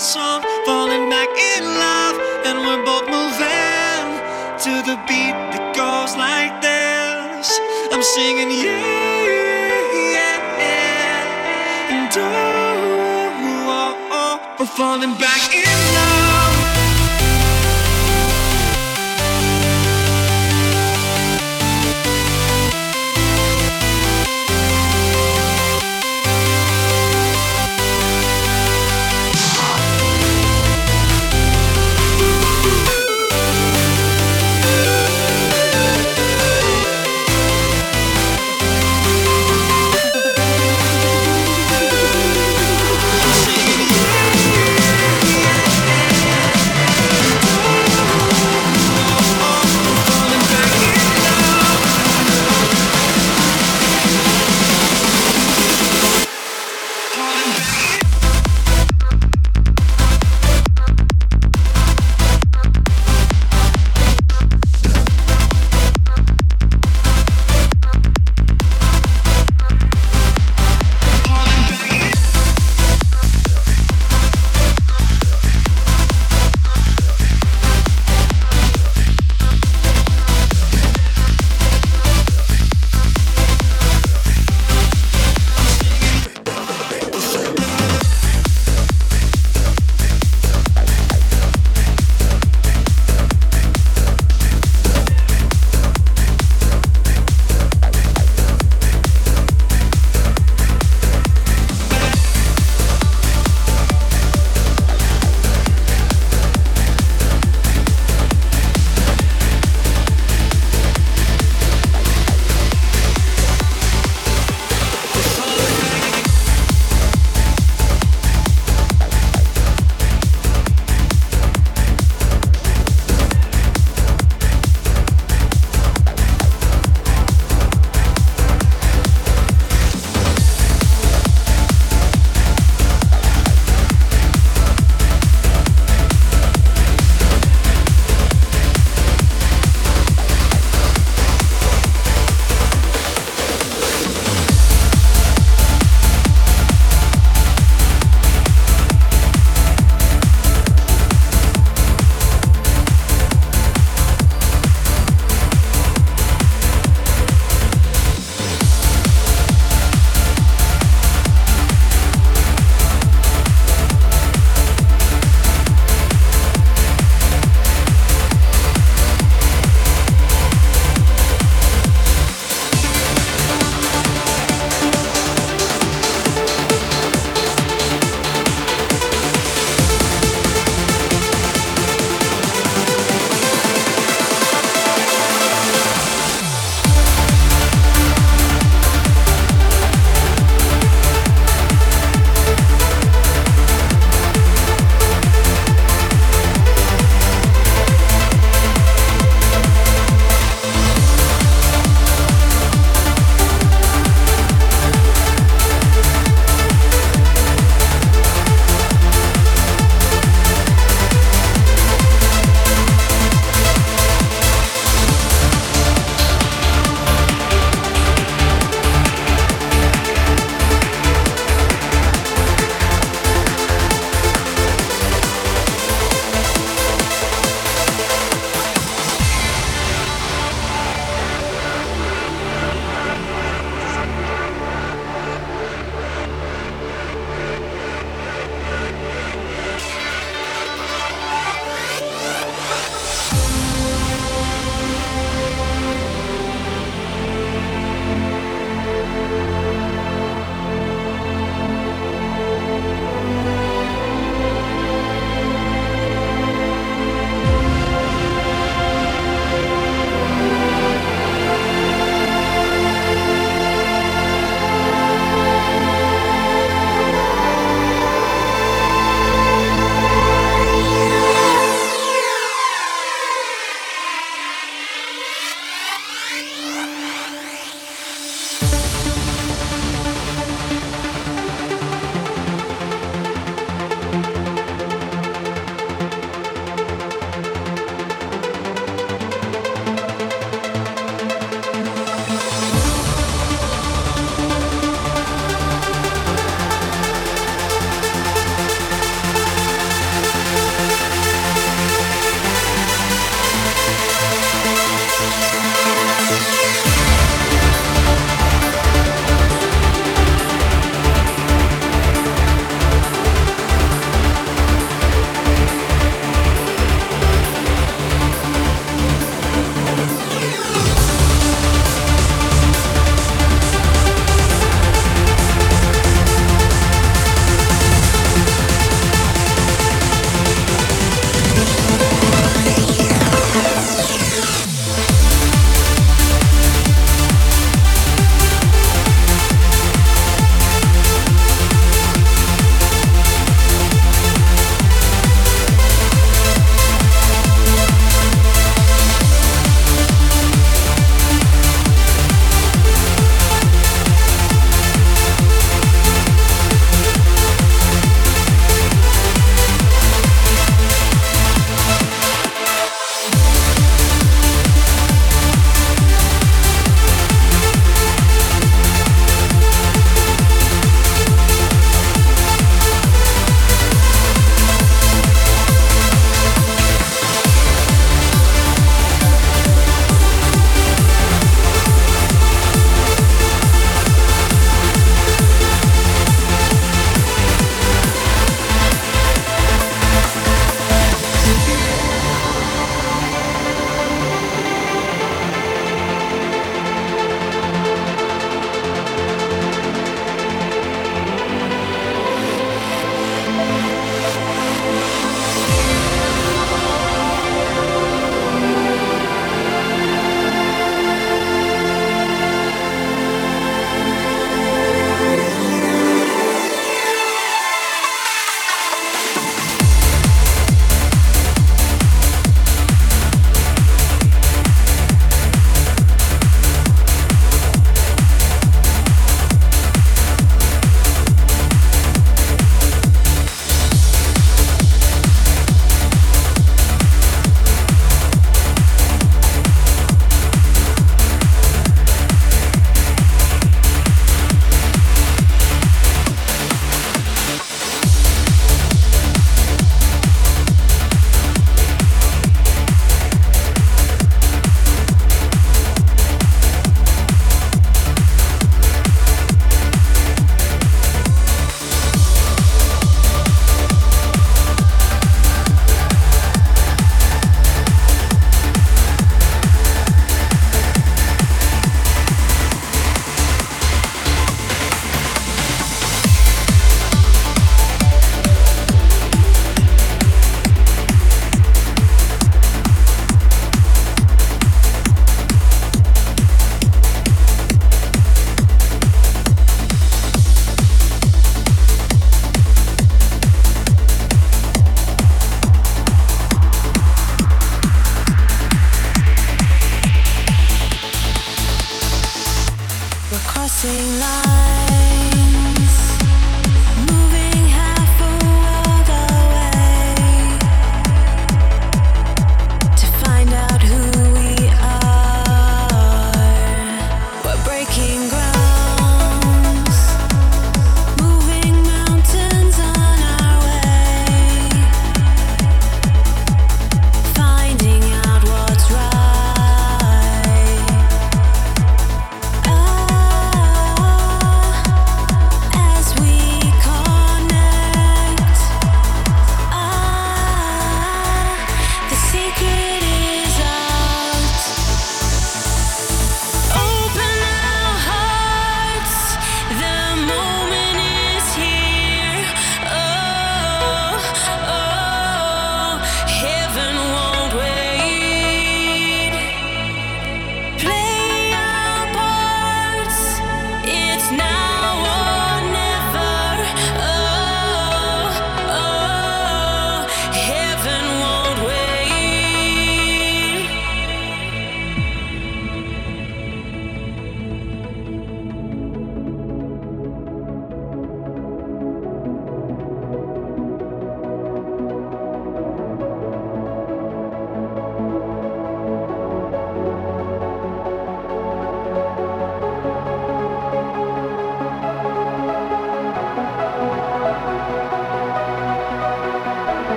song. Falling back in love, and we're both moving to the beat that goes like this. I'm singing yeah, yeah, yeah. and oh, oh, oh, we're falling back in love.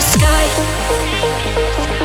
Sky.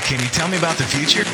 Can you tell me about the future?